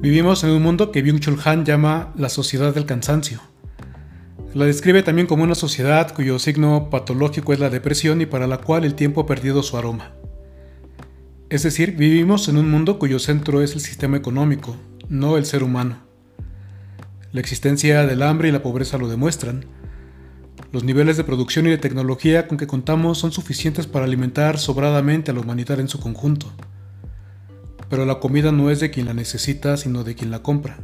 Vivimos en un mundo que Byung-Chul Han llama la sociedad del cansancio. La describe también como una sociedad cuyo signo patológico es la depresión y para la cual el tiempo ha perdido su aroma. Es decir, vivimos en un mundo cuyo centro es el sistema económico, no el ser humano. La existencia del hambre y la pobreza lo demuestran. Los niveles de producción y de tecnología con que contamos son suficientes para alimentar sobradamente a la humanidad en su conjunto pero la comida no es de quien la necesita, sino de quien la compra.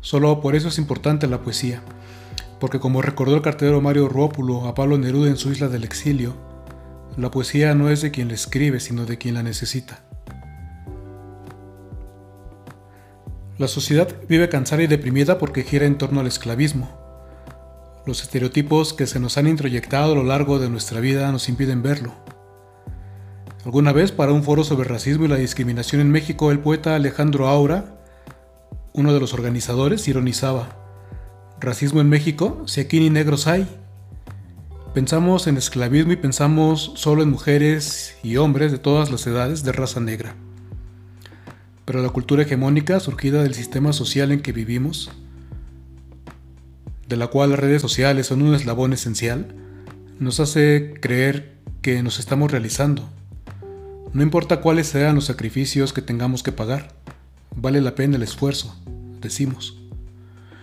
Solo por eso es importante la poesía, porque como recordó el cartero Mario Rópulo a Pablo Neruda en su isla del exilio, la poesía no es de quien la escribe, sino de quien la necesita. La sociedad vive cansada y deprimida porque gira en torno al esclavismo. Los estereotipos que se nos han introyectado a lo largo de nuestra vida nos impiden verlo. Alguna vez para un foro sobre racismo y la discriminación en México, el poeta Alejandro Aura, uno de los organizadores, ironizaba, ¿racismo en México? Si aquí ni negros hay. Pensamos en esclavismo y pensamos solo en mujeres y hombres de todas las edades de raza negra. Pero la cultura hegemónica surgida del sistema social en que vivimos, de la cual las redes sociales son un eslabón esencial, nos hace creer que nos estamos realizando, no importa cuáles sean los sacrificios que tengamos que pagar, vale la pena el esfuerzo, decimos.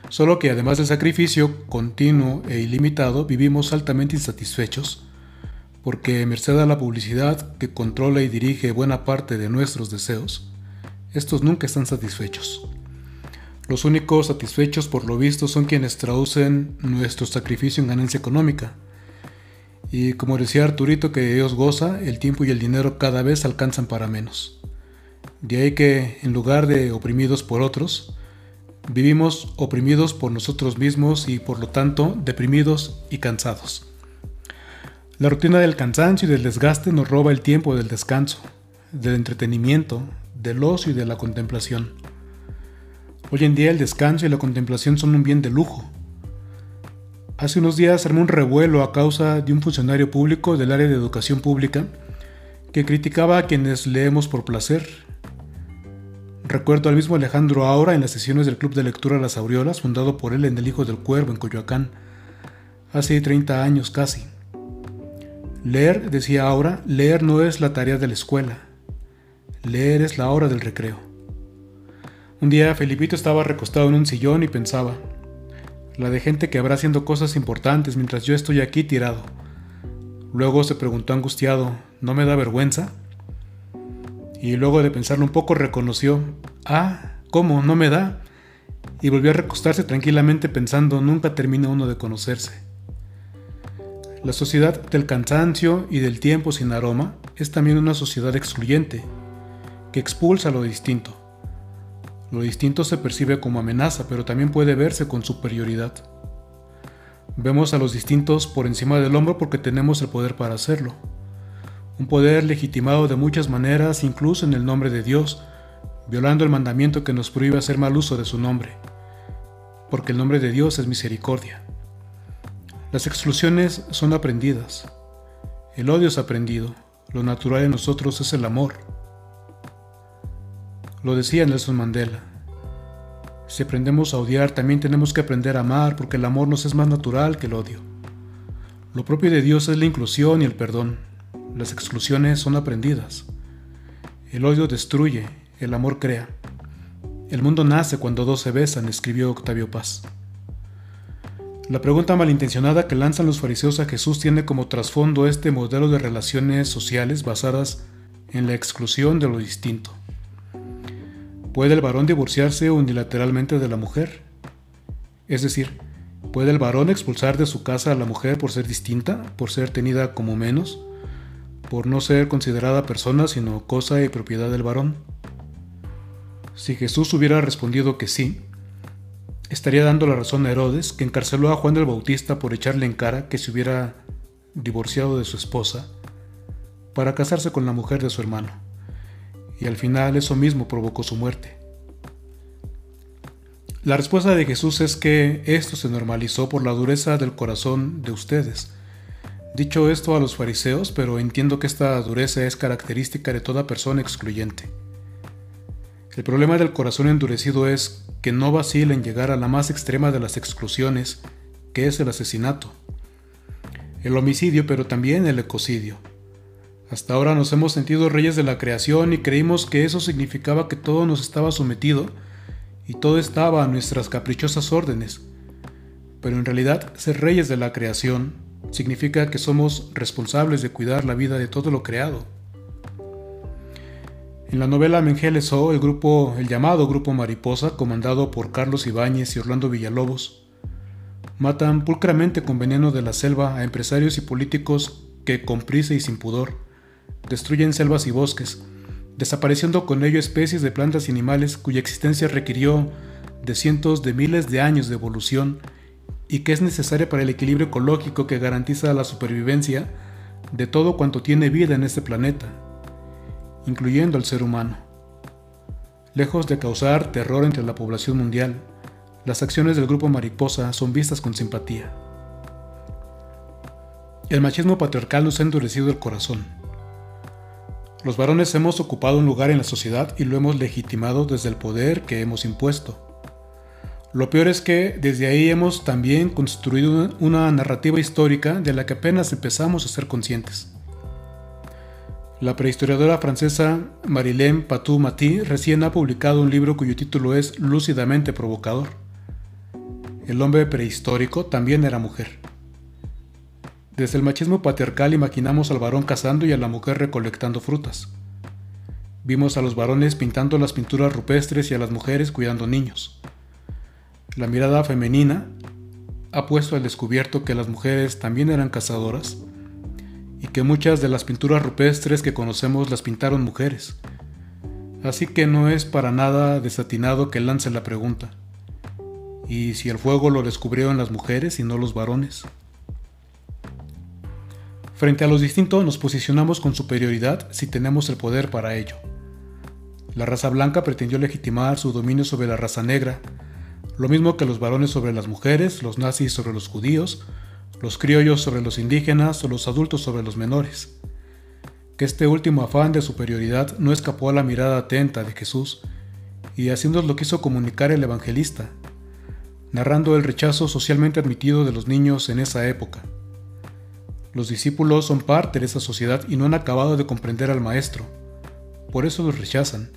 Solo que además del sacrificio continuo e ilimitado, vivimos altamente insatisfechos, porque merced a la publicidad que controla y dirige buena parte de nuestros deseos, estos nunca están satisfechos. Los únicos satisfechos por lo visto son quienes traducen nuestro sacrificio en ganancia económica, y como decía Arturito que Dios goza, el tiempo y el dinero cada vez alcanzan para menos. De ahí que, en lugar de oprimidos por otros, vivimos oprimidos por nosotros mismos y por lo tanto deprimidos y cansados. La rutina del cansancio y del desgaste nos roba el tiempo del descanso, del entretenimiento, del ocio y de la contemplación. Hoy en día el descanso y la contemplación son un bien de lujo, Hace unos días armó un revuelo a causa de un funcionario público del área de educación pública que criticaba a quienes leemos por placer. Recuerdo al mismo Alejandro Aura en las sesiones del Club de Lectura Las Aureolas, fundado por él en El Hijo del Cuervo, en Coyoacán, hace 30 años casi. Leer, decía Aura, leer no es la tarea de la escuela. Leer es la hora del recreo. Un día Felipito estaba recostado en un sillón y pensaba, la de gente que habrá haciendo cosas importantes mientras yo estoy aquí tirado. Luego se preguntó angustiado, ¿no me da vergüenza? Y luego de pensarlo un poco reconoció, ah, ¿cómo? ¿No me da? Y volvió a recostarse tranquilamente pensando, nunca termina uno de conocerse. La sociedad del cansancio y del tiempo sin aroma es también una sociedad excluyente, que expulsa lo distinto. Lo distinto se percibe como amenaza, pero también puede verse con superioridad. Vemos a los distintos por encima del hombro porque tenemos el poder para hacerlo. Un poder legitimado de muchas maneras, incluso en el nombre de Dios, violando el mandamiento que nos prohíbe hacer mal uso de su nombre, porque el nombre de Dios es misericordia. Las exclusiones son aprendidas. El odio es aprendido. Lo natural en nosotros es el amor. Lo decía Nelson Mandela. Si aprendemos a odiar, también tenemos que aprender a amar, porque el amor nos es más natural que el odio. Lo propio de Dios es la inclusión y el perdón. Las exclusiones son aprendidas. El odio destruye, el amor crea. El mundo nace cuando dos se besan, escribió Octavio Paz. La pregunta malintencionada que lanzan los fariseos a Jesús tiene como trasfondo este modelo de relaciones sociales basadas en la exclusión de lo distinto. ¿Puede el varón divorciarse unilateralmente de la mujer? Es decir, ¿puede el varón expulsar de su casa a la mujer por ser distinta, por ser tenida como menos, por no ser considerada persona sino cosa y propiedad del varón? Si Jesús hubiera respondido que sí, estaría dando la razón a Herodes, que encarceló a Juan el Bautista por echarle en cara que se hubiera divorciado de su esposa para casarse con la mujer de su hermano y al final eso mismo provocó su muerte. La respuesta de Jesús es que esto se normalizó por la dureza del corazón de ustedes. Dicho esto a los fariseos, pero entiendo que esta dureza es característica de toda persona excluyente. El problema del corazón endurecido es que no vacila en llegar a la más extrema de las exclusiones, que es el asesinato. El homicidio, pero también el ecocidio. Hasta ahora nos hemos sentido reyes de la creación y creímos que eso significaba que todo nos estaba sometido y todo estaba a nuestras caprichosas órdenes. Pero en realidad ser reyes de la creación significa que somos responsables de cuidar la vida de todo lo creado. En la novela Mengeles O, el grupo, el llamado Grupo Mariposa, comandado por Carlos Ibáñez y Orlando Villalobos, matan pulcramente con veneno de la selva a empresarios y políticos que, con prisa y sin pudor, destruyen selvas y bosques, desapareciendo con ello especies de plantas y animales cuya existencia requirió de cientos de miles de años de evolución y que es necesaria para el equilibrio ecológico que garantiza la supervivencia de todo cuanto tiene vida en este planeta incluyendo al ser humano. Lejos de causar terror entre la población mundial, las acciones del grupo mariposa son vistas con simpatía. El machismo patriarcal nos ha endurecido el corazón. Los varones hemos ocupado un lugar en la sociedad y lo hemos legitimado desde el poder que hemos impuesto. Lo peor es que desde ahí hemos también construido una narrativa histórica de la que apenas empezamos a ser conscientes. La prehistoriadora francesa Marilène Patou-Mati recién ha publicado un libro cuyo título es Lúcidamente provocador. El hombre prehistórico también era mujer. Desde el machismo patriarcal imaginamos al varón cazando y a la mujer recolectando frutas. Vimos a los varones pintando las pinturas rupestres y a las mujeres cuidando niños. La mirada femenina ha puesto al descubierto que las mujeres también eran cazadoras y que muchas de las pinturas rupestres que conocemos las pintaron mujeres. Así que no es para nada desatinado que lance la pregunta. ¿Y si el fuego lo descubrieron las mujeres y no los varones? Frente a los distintos nos posicionamos con superioridad si tenemos el poder para ello. La raza blanca pretendió legitimar su dominio sobre la raza negra, lo mismo que los varones sobre las mujeres, los nazis sobre los judíos, los criollos sobre los indígenas o los adultos sobre los menores. Que este último afán de superioridad no escapó a la mirada atenta de Jesús, y así nos lo quiso comunicar el evangelista, narrando el rechazo socialmente admitido de los niños en esa época. Los discípulos son parte de esa sociedad y no han acabado de comprender al Maestro. Por eso los rechazan,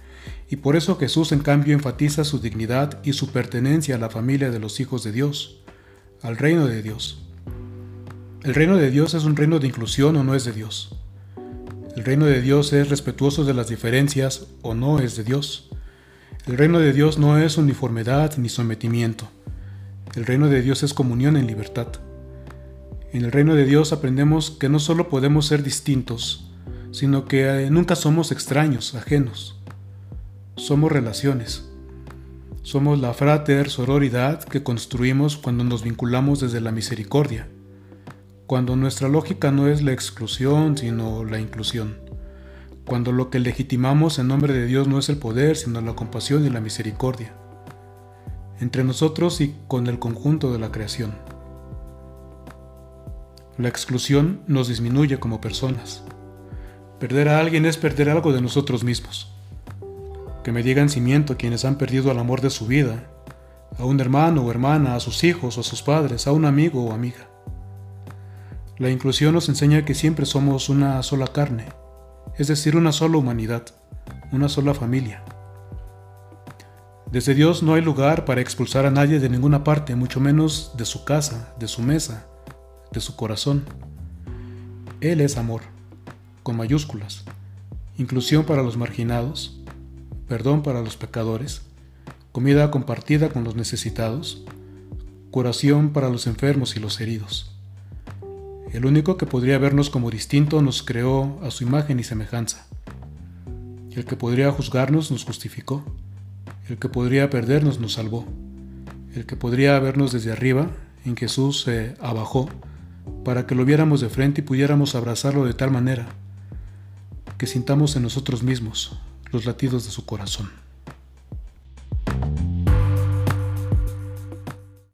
y por eso Jesús en cambio enfatiza su dignidad y su pertenencia a la familia de los hijos de Dios, al reino de Dios. El reino de Dios es un reino de inclusión o no es de Dios. El reino de Dios es respetuoso de las diferencias o no es de Dios. El reino de Dios no es uniformidad ni sometimiento. El reino de Dios es comunión en libertad. En el reino de Dios aprendemos que no solo podemos ser distintos, sino que eh, nunca somos extraños, ajenos. Somos relaciones. Somos la frater sororidad que construimos cuando nos vinculamos desde la misericordia cuando nuestra lógica no es la exclusión, sino la inclusión, cuando lo que legitimamos en nombre de Dios no es el poder, sino la compasión y la misericordia, entre nosotros y con el conjunto de la creación. La exclusión nos disminuye como personas. Perder a alguien es perder algo de nosotros mismos. Que me digan cimiento quienes han perdido el amor de su vida, a un hermano o hermana, a sus hijos o a sus padres, a un amigo o amiga. La inclusión nos enseña que siempre somos una sola carne, es decir, una sola humanidad, una sola familia. Desde Dios no hay lugar para expulsar a nadie de ninguna parte, mucho menos de su casa, de su mesa, de su corazón. Él es amor, con mayúsculas, inclusión para los marginados, perdón para los pecadores, comida compartida con los necesitados, curación para los enfermos y los heridos. El único que podría vernos como distinto nos creó a su imagen y semejanza. El que podría juzgarnos nos justificó. El que podría perdernos nos salvó. El que podría vernos desde arriba, en Jesús se abajó para que lo viéramos de frente y pudiéramos abrazarlo de tal manera que sintamos en nosotros mismos los latidos de su corazón.